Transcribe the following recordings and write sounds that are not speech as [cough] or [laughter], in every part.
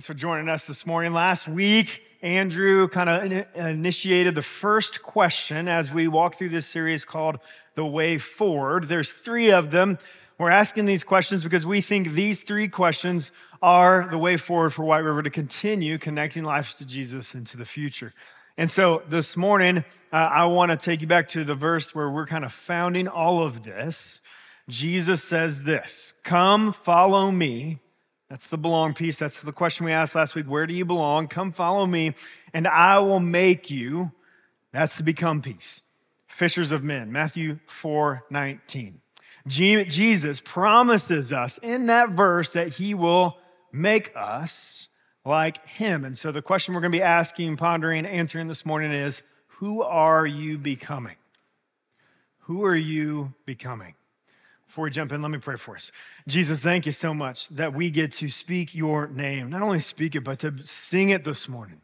Thanks for joining us this morning. Last week, Andrew kind of initiated the first question as we walk through this series called The Way Forward. There's three of them. We're asking these questions because we think these three questions are the way forward for White River to continue connecting lives to Jesus into the future. And so this morning, uh, I want to take you back to the verse where we're kind of founding all of this. Jesus says this Come, follow me that's the belong piece. That's the question we asked last week. Where do you belong? Come follow me, and I will make you. That's the become piece. Fishers of men, Matthew 4 19. Jesus promises us in that verse that he will make us like him. And so the question we're going to be asking, pondering, answering this morning is Who are you becoming? Who are you becoming? Before we jump in, let me pray for us. Jesus, thank you so much that we get to speak your name. Not only speak it, but to sing it this morning.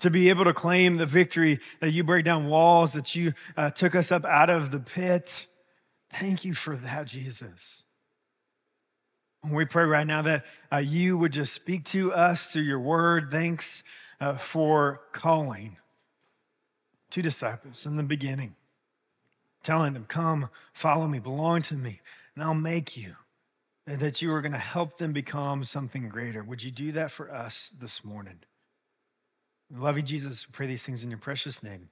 To be able to claim the victory that you break down walls, that you uh, took us up out of the pit. Thank you for that, Jesus. We pray right now that uh, you would just speak to us through your word. Thanks uh, for calling two disciples in the beginning telling them, Come, follow me, belong to me, and I'll make you. And that you are going to help them become something greater. Would you do that for us this morning? We love you, Jesus. pray these things in your precious name.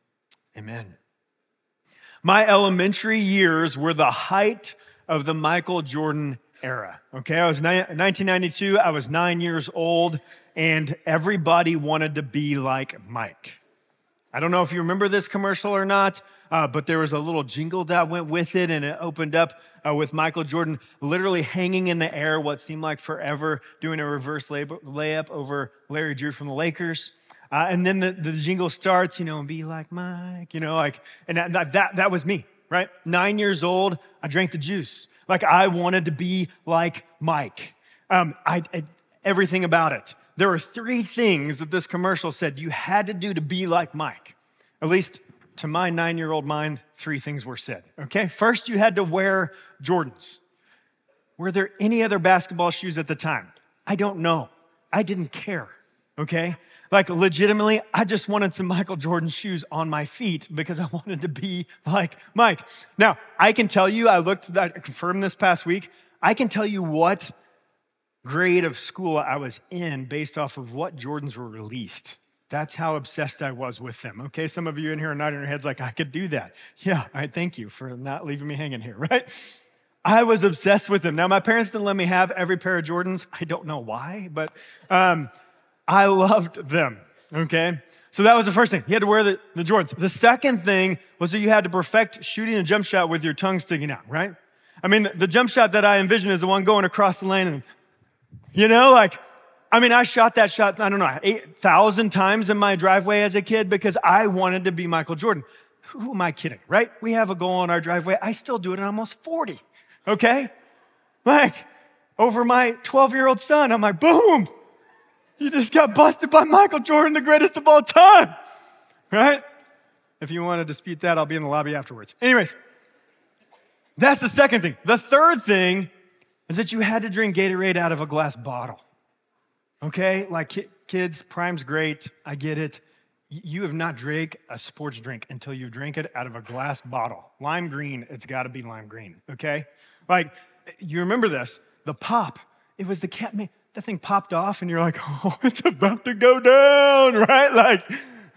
Amen. My elementary years were the height of the Michael Jordan era. Okay, I was ni- 1992, I was nine years old, and everybody wanted to be like Mike. I don't know if you remember this commercial or not, uh, but there was a little jingle that went with it, and it opened up uh, with Michael Jordan literally hanging in the air what seemed like forever, doing a reverse lay- layup over Larry Drew from the Lakers. Uh, and then the, the jingle starts, you know, and be like Mike, you know, like, and that, that, that was me, right? Nine years old, I drank the juice. Like, I wanted to be like Mike. Um, I, I, everything about it. There were three things that this commercial said you had to do to be like Mike. At least to my nine year old mind, three things were said. Okay, first, you had to wear Jordans. Were there any other basketball shoes at the time? I don't know. I didn't care. Okay, like legitimately, I just wanted some Michael Jordan shoes on my feet because I [laughs] wanted to be like Mike. Now, I can tell you, I looked, I confirmed this past week, I can tell you what grade of school I was in based off of what Jordans were released. That's how obsessed I was with them. Okay, some of you in here are nodding your heads like, I could do that. Yeah, I thank you for not leaving me hanging here, [laughs] right? I was obsessed with them. Now, my parents didn't let me have every pair of Jordans. I don't know why, but um, I loved them. Okay, so that was the first thing. You had to wear the, the Jordans. The second thing was that you had to perfect shooting a jump shot with your tongue sticking out, right? I mean, the, the jump shot that I envision is the one going across the lane and, you know, like I mean, I shot that shot, I don't know, 8,000 times in my driveway as a kid because I wanted to be Michael Jordan. Who am I kidding, right? We have a goal in our driveway. I still do it at almost 40, okay? Like, over my 12 year old son, I'm like, boom, you just got busted by Michael Jordan, the greatest of all time, right? If you want to dispute that, I'll be in the lobby afterwards. Anyways, that's the second thing. The third thing is that you had to drink Gatorade out of a glass bottle. Okay, like kids, Prime's great. I get it. You have not drank a sports drink until you drink it out of a glass bottle. Lime green, it's got to be lime green. Okay, like you remember this? The pop. It was the cat. The thing popped off, and you're like, [laughs] oh, it's about to go down, [laughs] right? Like.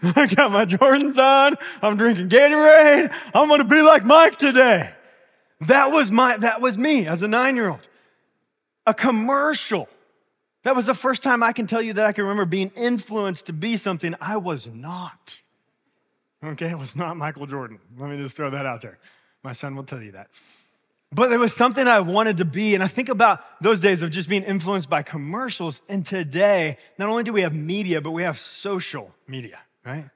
[laughs] I got my Jordans on. I'm drinking Gatorade. I'm going to be like Mike today. That was my that was me as a 9-year-old. A commercial that was the first time I can tell you that I can remember being influenced to be something I was not. Okay, it was not Michael Jordan. Let me just throw that out there. My son will tell you that. But it was something I wanted to be. And I think about those days of just being influenced by commercials. And today, not only do we have media, but we have social media, right?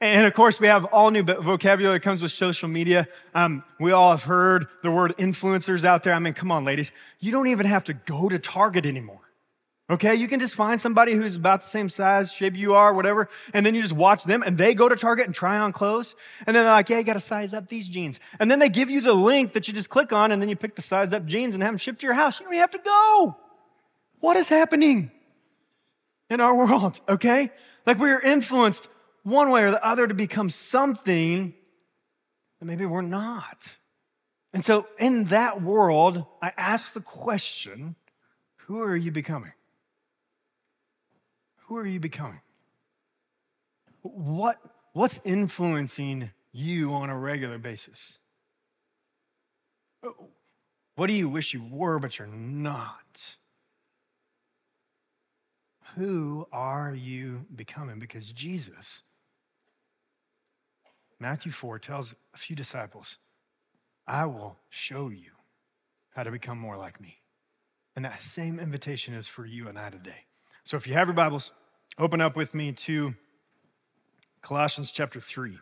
And of course, we have all new vocabulary that comes with social media. Um, we all have heard the word influencers out there. I mean, come on, ladies. You don't even have to go to Target anymore. Okay, you can just find somebody who's about the same size, shape you are, whatever, and then you just watch them and they go to Target and try on clothes. And then they're like, yeah, you got to size up these jeans. And then they give you the link that you just click on and then you pick the sized up jeans and have them shipped to your house. You don't even have to go. What is happening? in our world, okay? Like we are influenced one way or the other to become something that maybe we're not. And so in that world, I ask the question who are you becoming? Who are you becoming? What, what's influencing you on a regular basis? What do you wish you were, but you're not? Who are you becoming? Because Jesus, Matthew 4 tells a few disciples, I will show you how to become more like me. And that same invitation is for you and I today. So if you have your Bibles, open up with me to Colossians chapter 3.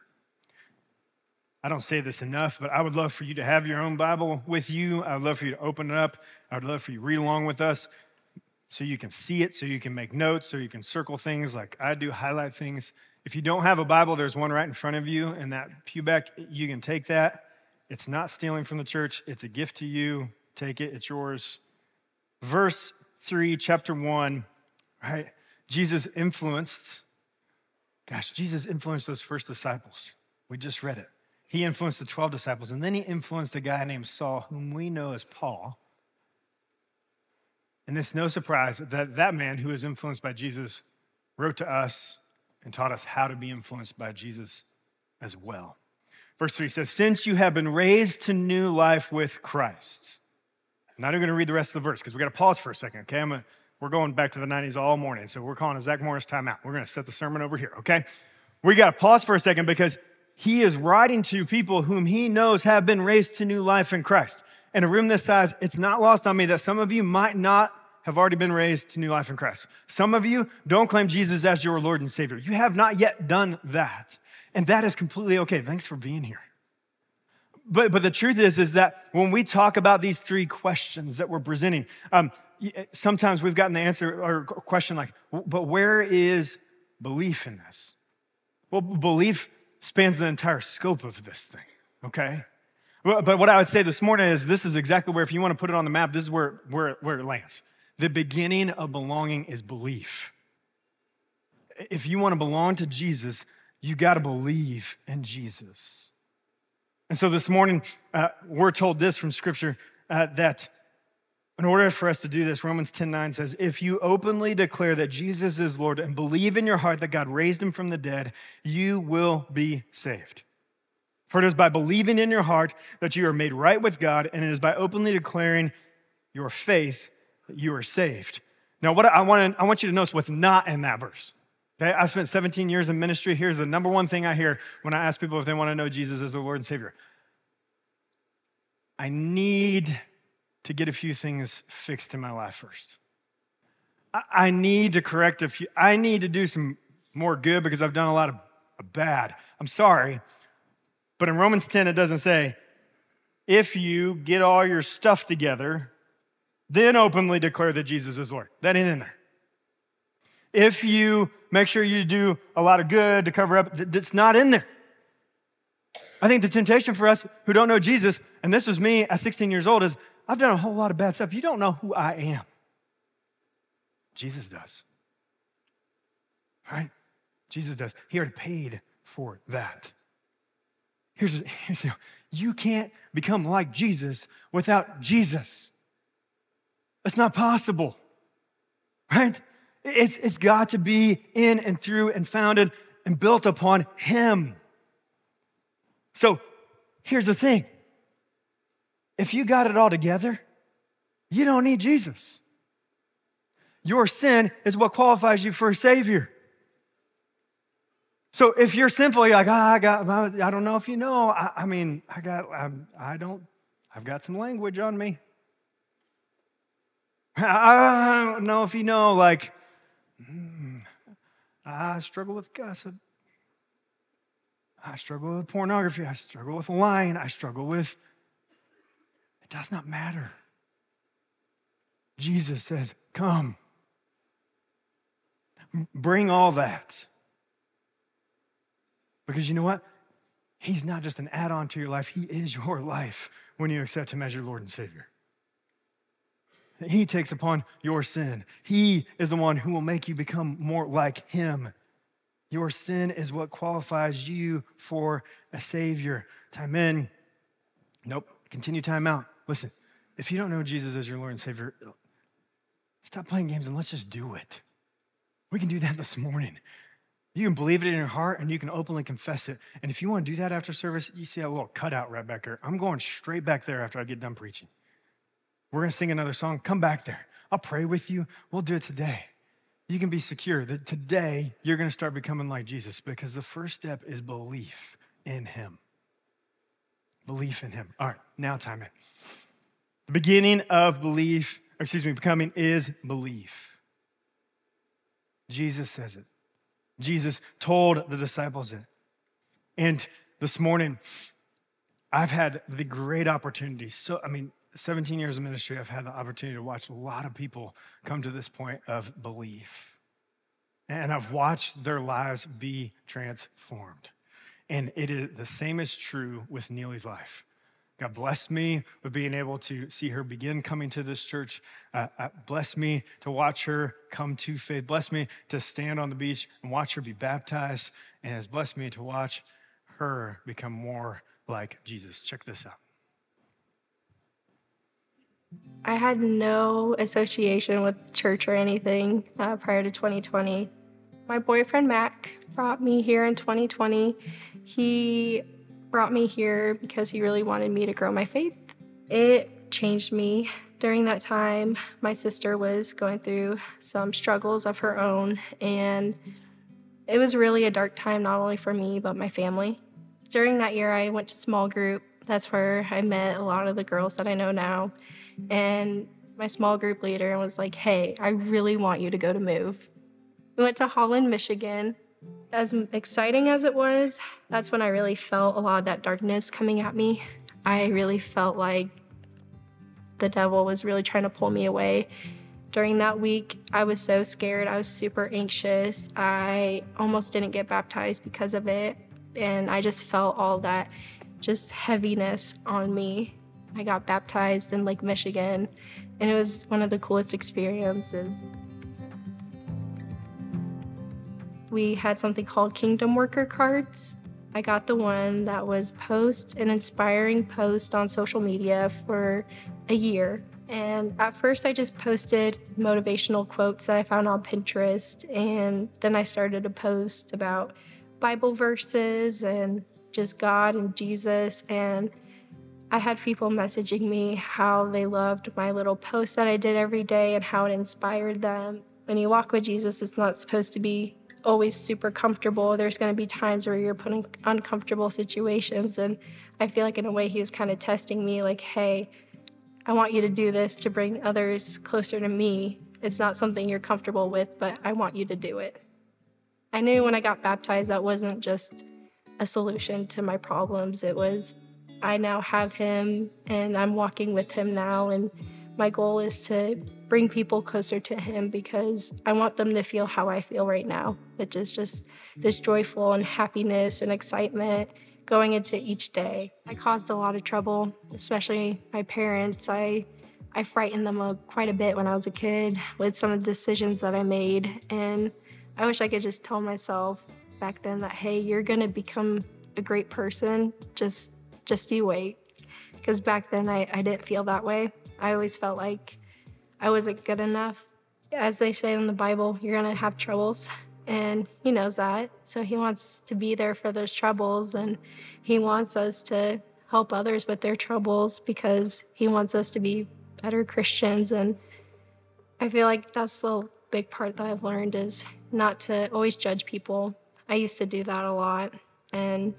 I don't say this enough, but I would love for you to have your own Bible with you. I would love for you to open it up. I would love for you to read along with us so you can see it, so you can make notes, so you can circle things like I do, highlight things. If you don't have a Bible, there's one right in front of you in that pew back. You can take that. It's not stealing from the church, it's a gift to you. Take it, it's yours. Verse 3, chapter 1, right? Jesus influenced, gosh, Jesus influenced those first disciples. We just read it. He influenced the 12 disciples, and then he influenced a guy named Saul, whom we know as Paul. And it's no surprise that that man who was influenced by Jesus wrote to us and taught us how to be influenced by Jesus as well. Verse 3 says, Since you have been raised to new life with Christ. I'm not even going to read the rest of the verse because we got to pause for a second, okay? I'm a, we're going back to the 90s all morning, so we're calling a Zach Morris timeout. We're going to set the sermon over here, okay? We got to pause for a second because he is writing to people whom he knows have been raised to new life in Christ. In a room this size, it's not lost on me that some of you might not have already been raised to new life in Christ. Some of you don't claim Jesus as your Lord and Savior. You have not yet done that. And that is completely okay. Thanks for being here. But, but the truth is, is that when we talk about these three questions that we're presenting, um, sometimes we've gotten the answer or question like, but where is belief in this? Well, belief spans the entire scope of this thing, okay? But what I would say this morning is this is exactly where, if you want to put it on the map, this is where, where, where it lands. The beginning of belonging is belief. If you want to belong to Jesus, you got to believe in Jesus. And so this morning, uh, we're told this from Scripture uh, that in order for us to do this, Romans 10 9 says, If you openly declare that Jesus is Lord and believe in your heart that God raised him from the dead, you will be saved. For it is by believing in your heart that you are made right with God, and it is by openly declaring your faith that you are saved. Now, what I want, I want you to notice what's not in that verse. Okay, I spent 17 years in ministry. Here's the number one thing I hear when I ask people if they want to know Jesus as their Lord and Savior. I need to get a few things fixed in my life first. I need to correct a few, I need to do some more good because I've done a lot of bad. I'm sorry. But in Romans 10, it doesn't say, if you get all your stuff together, then openly declare that Jesus is Lord. That ain't in there. If you make sure you do a lot of good to cover up, that's not in there. I think the temptation for us who don't know Jesus, and this was me at 16 years old, is I've done a whole lot of bad stuff. You don't know who I am. Jesus does. Right? Jesus does. He already paid for that. Here's, here's the you can't become like Jesus without Jesus. It's not possible. Right? It's, it's got to be in and through and founded and built upon Him. So here's the thing if you got it all together, you don't need Jesus. Your sin is what qualifies you for a Savior. So if you're sinful, you're like, oh, I got, I don't know if you know. I, I mean, I got, I, I don't, I've got some language on me. [laughs] I don't know if you know, like, hmm, I struggle with gossip. I struggle with pornography. I struggle with lying. I struggle with it does not matter. Jesus says, Come. Bring all that. Because you know what? He's not just an add on to your life, He is your life when you accept Him as your Lord and Savior. He takes upon your sin. He is the one who will make you become more like Him. Your sin is what qualifies you for a Savior. Time in. Nope. Continue time out. Listen, if you don't know Jesus as your Lord and Savior, stop playing games and let's just do it. We can do that this morning. You can believe it in your heart and you can openly confess it. And if you want to do that after service, you see a little cutout right back there. I'm going straight back there after I get done preaching. We're going to sing another song. Come back there. I'll pray with you. We'll do it today. You can be secure that today you're going to start becoming like Jesus because the first step is belief in Him. Belief in Him. All right, now time in. The beginning of belief, excuse me, becoming is belief. Jesus says it. Jesus told the disciples it. And this morning, I've had the great opportunity. So, I mean, 17 years of ministry, I've had the opportunity to watch a lot of people come to this point of belief. And I've watched their lives be transformed. And it is the same is true with Neely's life. God blessed me with being able to see her begin coming to this church. Uh, uh, blessed me to watch her come to faith. Blessed me to stand on the beach and watch her be baptized. And has blessed me to watch her become more like Jesus. Check this out. I had no association with church or anything uh, prior to 2020. My boyfriend Mac brought me here in 2020. He brought me here because he really wanted me to grow my faith. It changed me. During that time, my sister was going through some struggles of her own, and it was really a dark time, not only for me, but my family. During that year, I went to small group. That's where I met a lot of the girls that I know now. And my small group leader was like, hey, I really want you to go to Move. We went to Holland, Michigan, as exciting as it was, that's when I really felt a lot of that darkness coming at me. I really felt like the devil was really trying to pull me away. During that week, I was so scared. I was super anxious. I almost didn't get baptized because of it. And I just felt all that just heaviness on me. I got baptized in Lake Michigan, and it was one of the coolest experiences we had something called Kingdom Worker cards. I got the one that was post an inspiring post on social media for a year. And at first, I just posted motivational quotes that I found on Pinterest. And then I started to post about Bible verses and just God and Jesus. And I had people messaging me how they loved my little post that I did every day and how it inspired them. When you walk with Jesus, it's not supposed to be always super comfortable. There's going to be times where you're put in uncomfortable situations. And I feel like, in a way, he was kind of testing me like, hey, I want you to do this to bring others closer to me. It's not something you're comfortable with, but I want you to do it. I knew when I got baptized that wasn't just a solution to my problems. It was, I now have him and I'm walking with him now. And my goal is to bring people closer to Him because I want them to feel how I feel right now, which is just this joyful and happiness and excitement going into each day. I caused a lot of trouble, especially my parents. I I frightened them a, quite a bit when I was a kid with some of the decisions that I made, and I wish I could just tell myself back then that hey, you're gonna become a great person. Just just you wait, because back then I, I didn't feel that way. I always felt like I wasn't good enough. As they say in the Bible, you're going to have troubles. And he knows that. So he wants to be there for those troubles. And he wants us to help others with their troubles because he wants us to be better Christians. And I feel like that's the big part that I've learned is not to always judge people. I used to do that a lot. And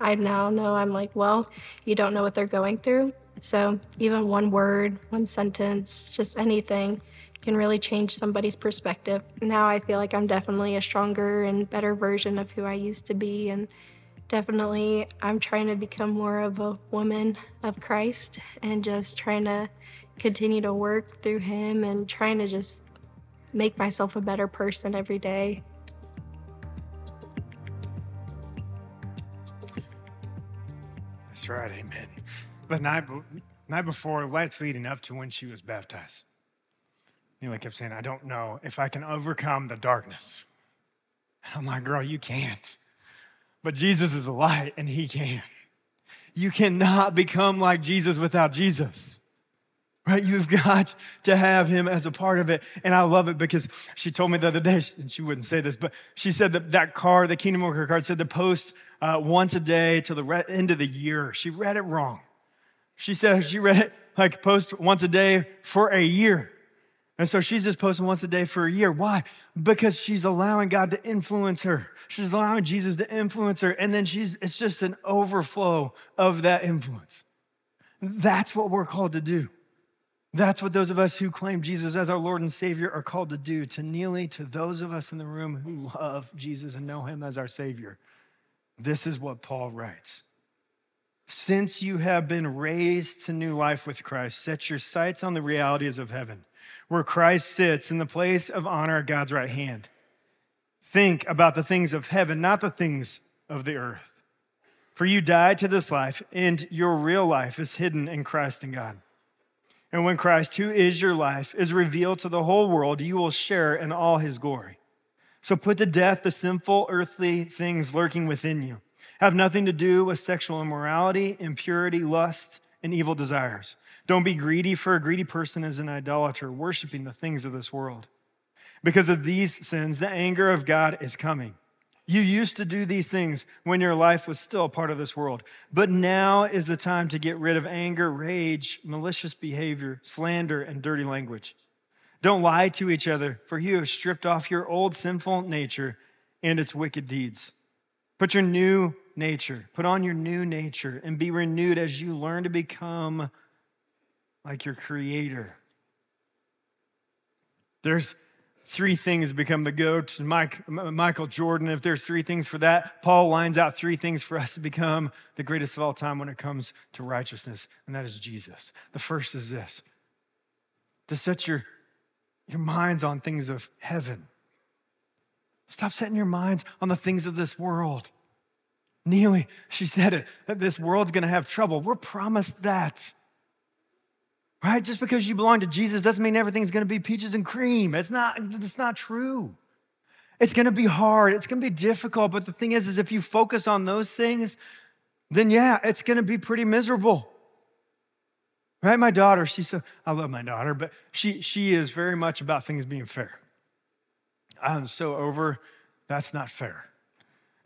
I now know I'm like, well, you don't know what they're going through. So even one word, one sentence, just anything can really change somebody's perspective. Now I feel like I'm definitely a stronger and better version of who I used to be. And definitely I'm trying to become more of a woman of Christ and just trying to continue to work through Him and trying to just make myself a better person every day. That's right, amen. The night, night before, nights leading up to when she was baptized. Neely kept saying, I don't know if I can overcome the darkness. And I'm like, girl, you can't. But Jesus is a light and he can. You cannot become like Jesus without Jesus. Right? You've got to have him as a part of it. And I love it because she told me the other day, and she wouldn't say this, but she said that that card, the Kingdom Worker card, said to post uh, once a day till the end of the year. She read it wrong. She said she read it like post once a day for a year. And so she's just posting once a day for a year. Why? Because she's allowing God to influence her. She's allowing Jesus to influence her. And then she's, it's just an overflow of that influence. That's what we're called to do. That's what those of us who claim Jesus as our Lord and Savior are called to do, to Neely, to those of us in the room who love Jesus and know Him as our Savior. This is what Paul writes. Since you have been raised to new life with Christ, set your sights on the realities of heaven, where Christ sits in the place of honor at God's right hand. Think about the things of heaven, not the things of the earth. For you died to this life, and your real life is hidden in Christ and God. And when Christ, who is your life, is revealed to the whole world, you will share in all his glory. So put to death the sinful earthly things lurking within you. Have nothing to do with sexual immorality, impurity, lust, and evil desires. Don't be greedy, for a greedy person is an idolater, worshiping the things of this world. Because of these sins, the anger of God is coming. You used to do these things when your life was still part of this world. But now is the time to get rid of anger, rage, malicious behavior, slander, and dirty language. Don't lie to each other, for you have stripped off your old sinful nature and its wicked deeds. Put your new nature, put on your new nature, and be renewed as you learn to become like your Creator. There's three things become the goat. Mike, Michael Jordan, if there's three things for that, Paul lines out three things for us to become the greatest of all time when it comes to righteousness, and that is Jesus. The first is this to set your, your minds on things of heaven. Stop setting your minds on the things of this world. Neely, she said it, this world's gonna have trouble. We're promised that. Right? Just because you belong to Jesus doesn't mean everything's going to be peaches and cream. It's not, it's not true. It's going to be hard. It's going to be difficult. But the thing is, is if you focus on those things, then yeah, it's going to be pretty miserable. Right? My daughter, she's so, I love my daughter, but she, she is very much about things being fair. I'm so over, that's not fair.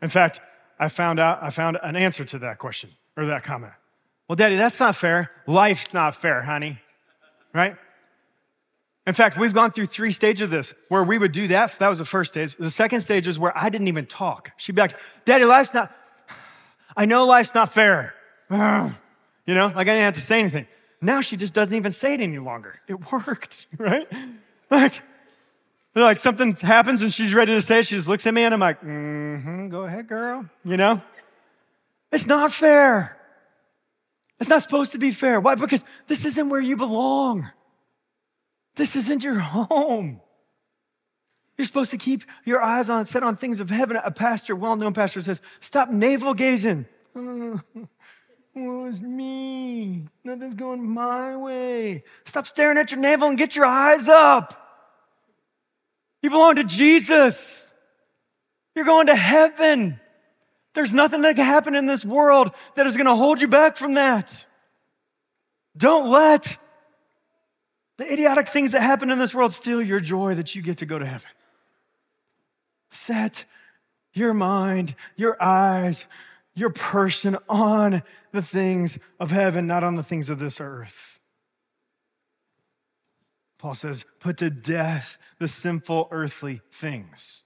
In fact, I found out, I found an answer to that question or that comment. Well, daddy, that's not fair. Life's not fair, honey right? In fact, we've gone through three stages of this where we would do that. That was the first stage. The second stage is where I didn't even talk. She'd be like, Daddy, life's not, I know life's not fair. [sighs] You know, like I didn't have to say anything. Now she just doesn't even say it any longer. It worked, [laughs] right? Like, like something happens and she's ready to say it. She just looks at me and I'm like, mm-hmm, go ahead, girl. You know? It's not fair. It's not supposed to be fair. Why? Because this isn't where you belong. This isn't your home. You're supposed to keep your eyes on, set on things of heaven. A pastor, well-known pastor says, stop navel gazing. [laughs] Oh, it's me. Nothing's going my way. Stop staring at your navel and get your eyes up. You belong to Jesus. You're going to heaven. There's nothing that can happen in this world that is going to hold you back from that. Don't let the idiotic things that happen in this world steal your joy that you get to go to heaven. Set your mind, your eyes, your person on the things of heaven, not on the things of this earth. Paul says, put to death the sinful earthly things.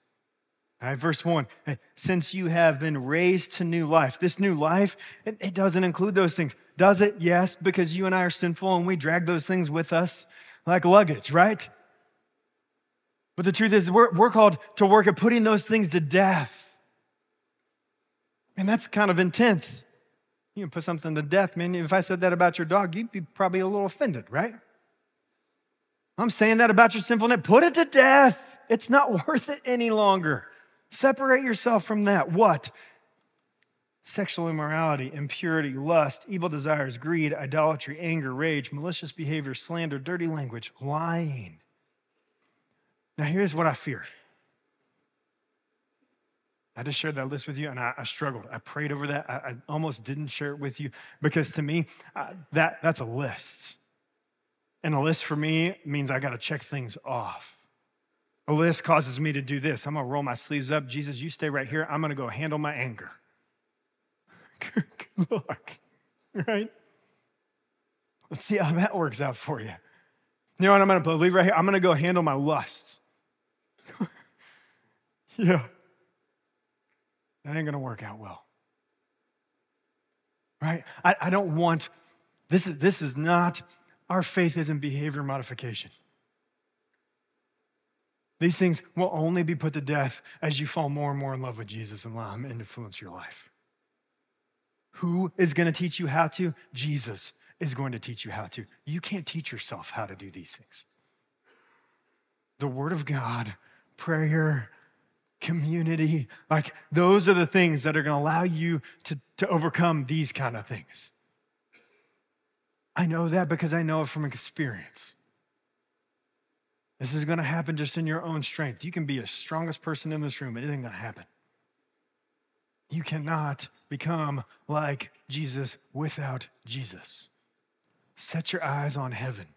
All right, verse one, since you have been raised to new life. This new life, it, it, doesn't include those things. Does it? Yes, because you and I are sinful and we drag those things with us like luggage, right? But the truth is, we're, we're called to work at putting those things to death. And that's kind of intense. You can put something to death, man. If I said that about your dog, you'd be probably a little offended, right? I'm saying that about your sinfulness. Put it to death. It's not [laughs] worth it any longer. Separate yourself from that. What? sexual immorality, impurity, lust, evil desires, greed, idolatry, anger, rage, malicious behavior, slander, dirty language, lying. Now, here's what I fear. I just shared that list with you and I, I struggled. I prayed over that. I, I, almost didn't share it with you because to me, that, that's a list. And a list for me means I got to check things off. A list causes me to do this. I'm going to roll my sleeves up. Jesus, you stay right here. I'm going to go handle my anger. [laughs] Good luck, right? Let's see how that works out for you. You know what I'm going to believe right here? I'm going to go handle my lusts. [laughs] yeah. That ain't going to work out well. Right? I, I don't want, this is, this is not, our faith isn't behavior modification. These things will only be put to death as you fall more and more in love with Jesus and allow Him to influence your life. Who is going to teach you how to? Jesus is going to teach you how to. You can't teach yourself how to do these things. The Word of God, prayer, community, like those are the things that are going to allow you to, to overcome these kind of things. I know that because I know it from experience. This is going to happen just in your own strength. You can be the strongest person in this room, it isn't going to happen. You cannot become like Jesus without Jesus. Set your eyes on heaven.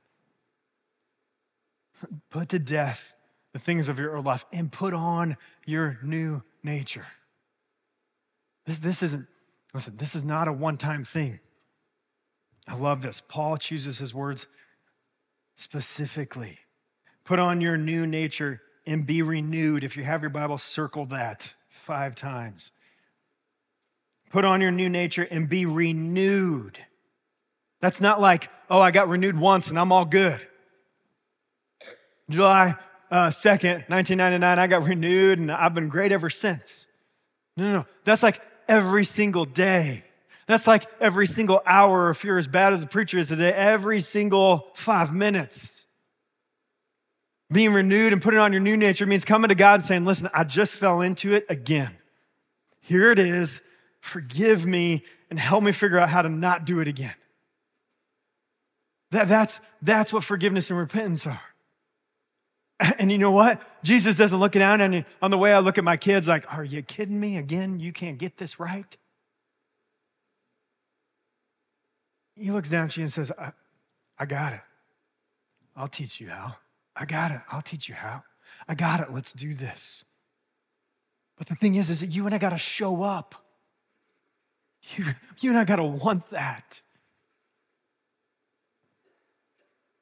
Put to death the things of your old life and put on your new nature. This, this isn't, listen, this is not a one time thing. I love this. Paul chooses his words specifically. Put on your new nature and be renewed. If you have your Bible, circle that five times. Put on your new nature and be renewed. That's not like, oh, I got renewed once and I'm all good. July uh, 2nd, 1999, I got renewed and I've been great ever since. No, no, no. That's like every single day. That's like every single hour, if you're as bad as a preacher is today, every single five minutes. Being renewed and putting on your new nature means coming to God and saying, Listen, I just fell into it again. Here it is. Forgive me and help me figure out how to not do it again. That, that's, that's what forgiveness and repentance are. And you know what? Jesus doesn't look down and on the way I look at my kids like, are you kidding me again? You can't get this right? He looks down at you and says, I, I got it. I'll teach you how. I got it. I'll teach you how. I got it. Let's do this. But the thing is, is that you and I got to show up. You, you and I got to want that.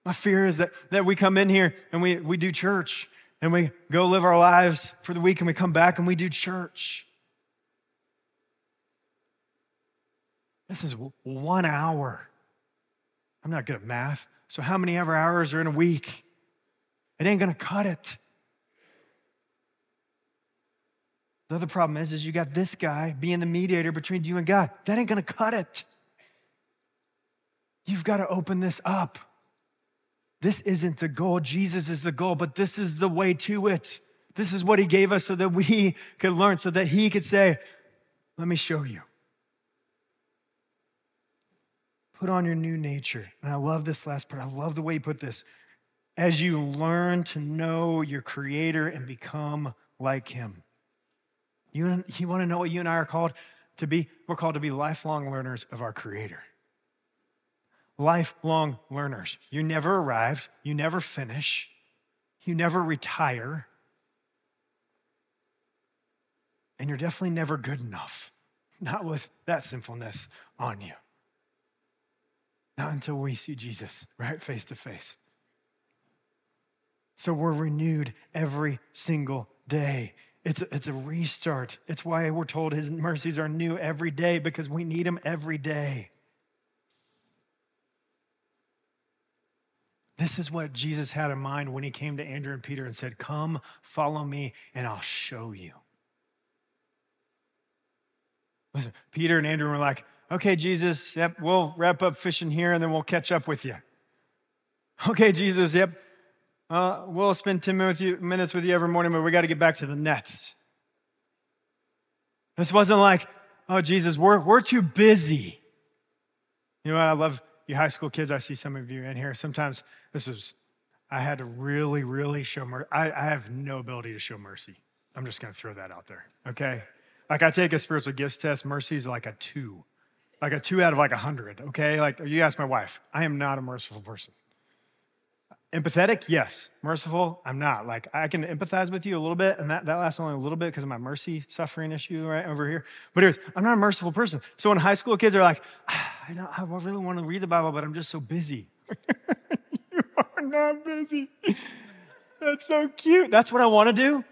My fear is that, that we come in here and we, we do church and we go live our lives for the week and we come back and we do church. This is one hour. I'm not good at math. So, how many ever hours are in a week? It ain't gonna cut it. The other problem is, is you got this guy being the mediator between you and God. That ain't gonna cut it. You've got to open this up. This isn't the goal. Jesus is the goal, but this is the way to it. This is what he gave us so that we [laughs] could learn, so that he could say, Let me show you. Put on your new nature. And I love this last part. I love the way you put this. As you learn to know your creator and become like him. You, you want to know what you and I are called to be? We're called to be lifelong learners of our creator lifelong learners. You never arrive, you never finish, you never retire, and you're definitely never good enough. Not with that sinfulness on you. Not until we see Jesus, right, face to face. So we're renewed every single day. It's a, it's a restart. It's why we're told his mercies are new every day because we need him every day. This is what Jesus had in mind when he came to Andrew and Peter and said, Come, follow me, and I'll show you. Listen, Peter and Andrew were like, Okay, Jesus, yep, we'll wrap up fishing here and then we'll catch up with you. Okay, Jesus, yep, uh, we'll spend 10 minutes with, you, minutes with you every morning, but we got to get back to the nets. This wasn't like, oh, Jesus, we're, we're too busy. You know what? I love you high school kids. I see some of you in here. Sometimes this is, I had to really, really show mercy. I, I have no ability to show mercy. I'm just going to throw that out there, okay? Like I take a spiritual gifts test, mercy is like a two, like a two out of like a hundred, okay? Like you ask my wife, I am not a merciful person. Empathetic, yes. Merciful, I'm not. Like I can empathize with you a little bit, and that, that lasts only a little bit because of my mercy suffering issue right over here. But anyways, I'm not a merciful person. So when high school kids are like, ah, I, really want to read the Bible, but I'm just so busy. [laughs] you are not busy. That's so cute. That's what I want to do.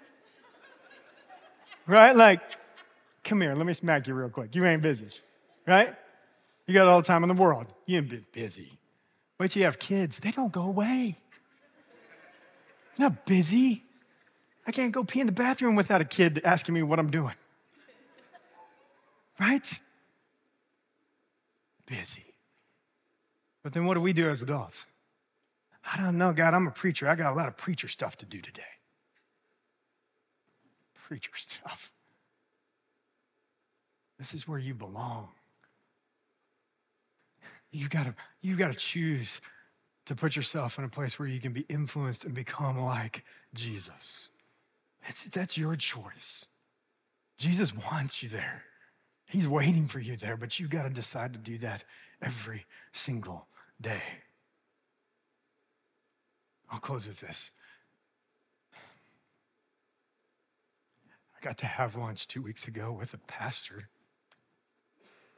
Right? Like, come here, let me smack you real quick. You ain't busy, right? You got all the time in the world. You ain't been busy. Wait till you have kids, they don't go away. I'm not busy. I can't go pee in the bathroom without a kid asking me what I'm doing. Right? Busy. But then what do we do as adults? I don't know, God, I'm a preacher. I got a lot of preacher stuff to do today. Preacher stuff. This is where you belong. You gotta, you gotta choose to put yourself in a place where you can be influenced and become like Jesus. It's, that's your choice. Jesus wants you there. He's waiting for you there, but you've got to decide to do that every single day. I'll close with this. I got to have lunch two weeks ago with a pastor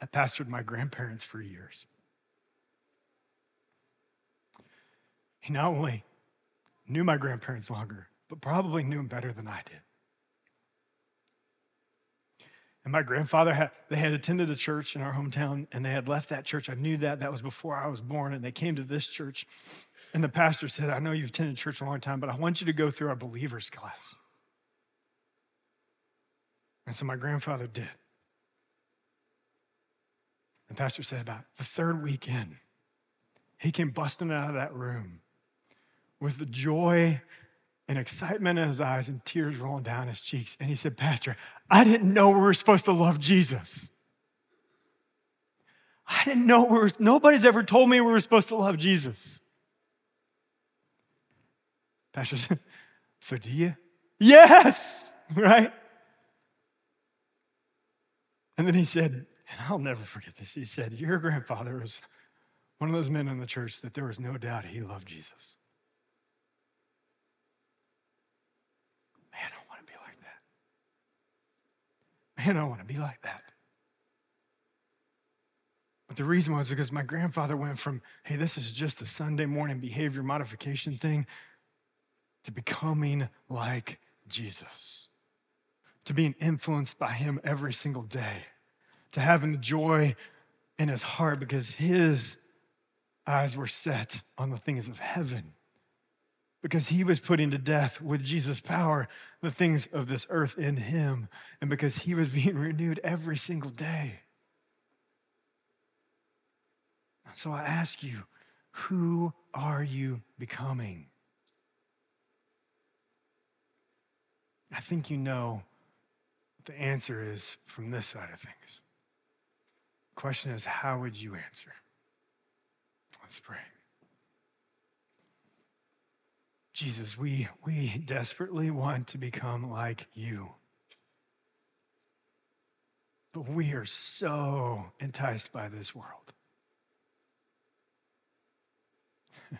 I pastored my grandparents for years. He not only knew my grandparents longer, but probably knew them better than I did. And my grandfather had, they had attended a church in our hometown and they had left that church. I knew that. That was before I was born. And they came to this church. And the pastor said, I know you've attended church a long time, but I want you to go through our believers class. And so my grandfather did. And Pastor said about the third weekend, he came busting out of that room with the joy and excitement in his eyes and tears rolling down his cheeks. And he said, Pastor, I didn't know we were supposed to love Jesus. I didn't know we were, nobody's ever told me we were supposed to love Jesus. Pastor said, [laughs] So do you? Yes, [laughs] right? And then he said, and I'll never forget this. He said, Your grandfather was one of those men in the church that there was no doubt he loved Jesus. Man, I want to be like that. Man, I want to be like that. But the reason was because my grandfather went from, hey, this is just a Sunday morning behavior modification thing, to becoming like Jesus, to being influenced by him every single day to having the joy in his heart because his eyes were set on the things of heaven. Because he was putting to death with Jesus' power the things of this earth in him, and because he was [laughs] being renewed every single day. And so I ask you, who are you becoming? I think you know what the answer is from this side of things. The Question is, how would you answer? Let's pray. Jesus, we, we desperately want to become like you. But we are so enticed by this world. [laughs]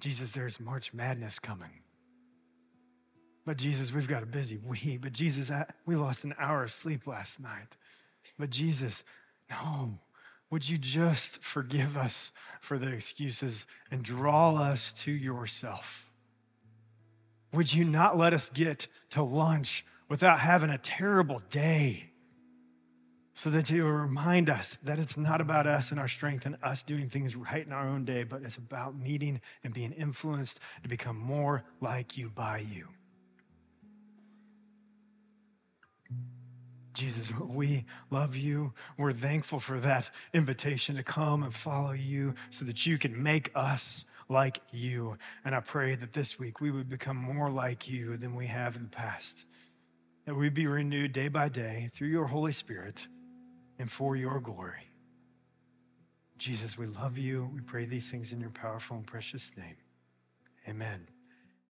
Jesus, there's March Madness coming. But Jesus, we've got a busy week. But Jesus, we lost an hour of sleep last night. But Jesus, no. Would you just forgive us for the excuses and draw us to yourself? Would you not let us get to lunch without having a terrible day? So that you remind us that it's not about us and our strength and us doing things right in our own day, but it's about meeting and being influenced to become more like you by you. Jesus, we love you. We're thankful for that invitation to come and follow you so that you can make us like you. And I pray that this week we would become more like you than we have in the past. that we be renewed day by day through your Holy Spirit and for your glory. Jesus, we love you. We pray these things in your powerful and precious name. Amen.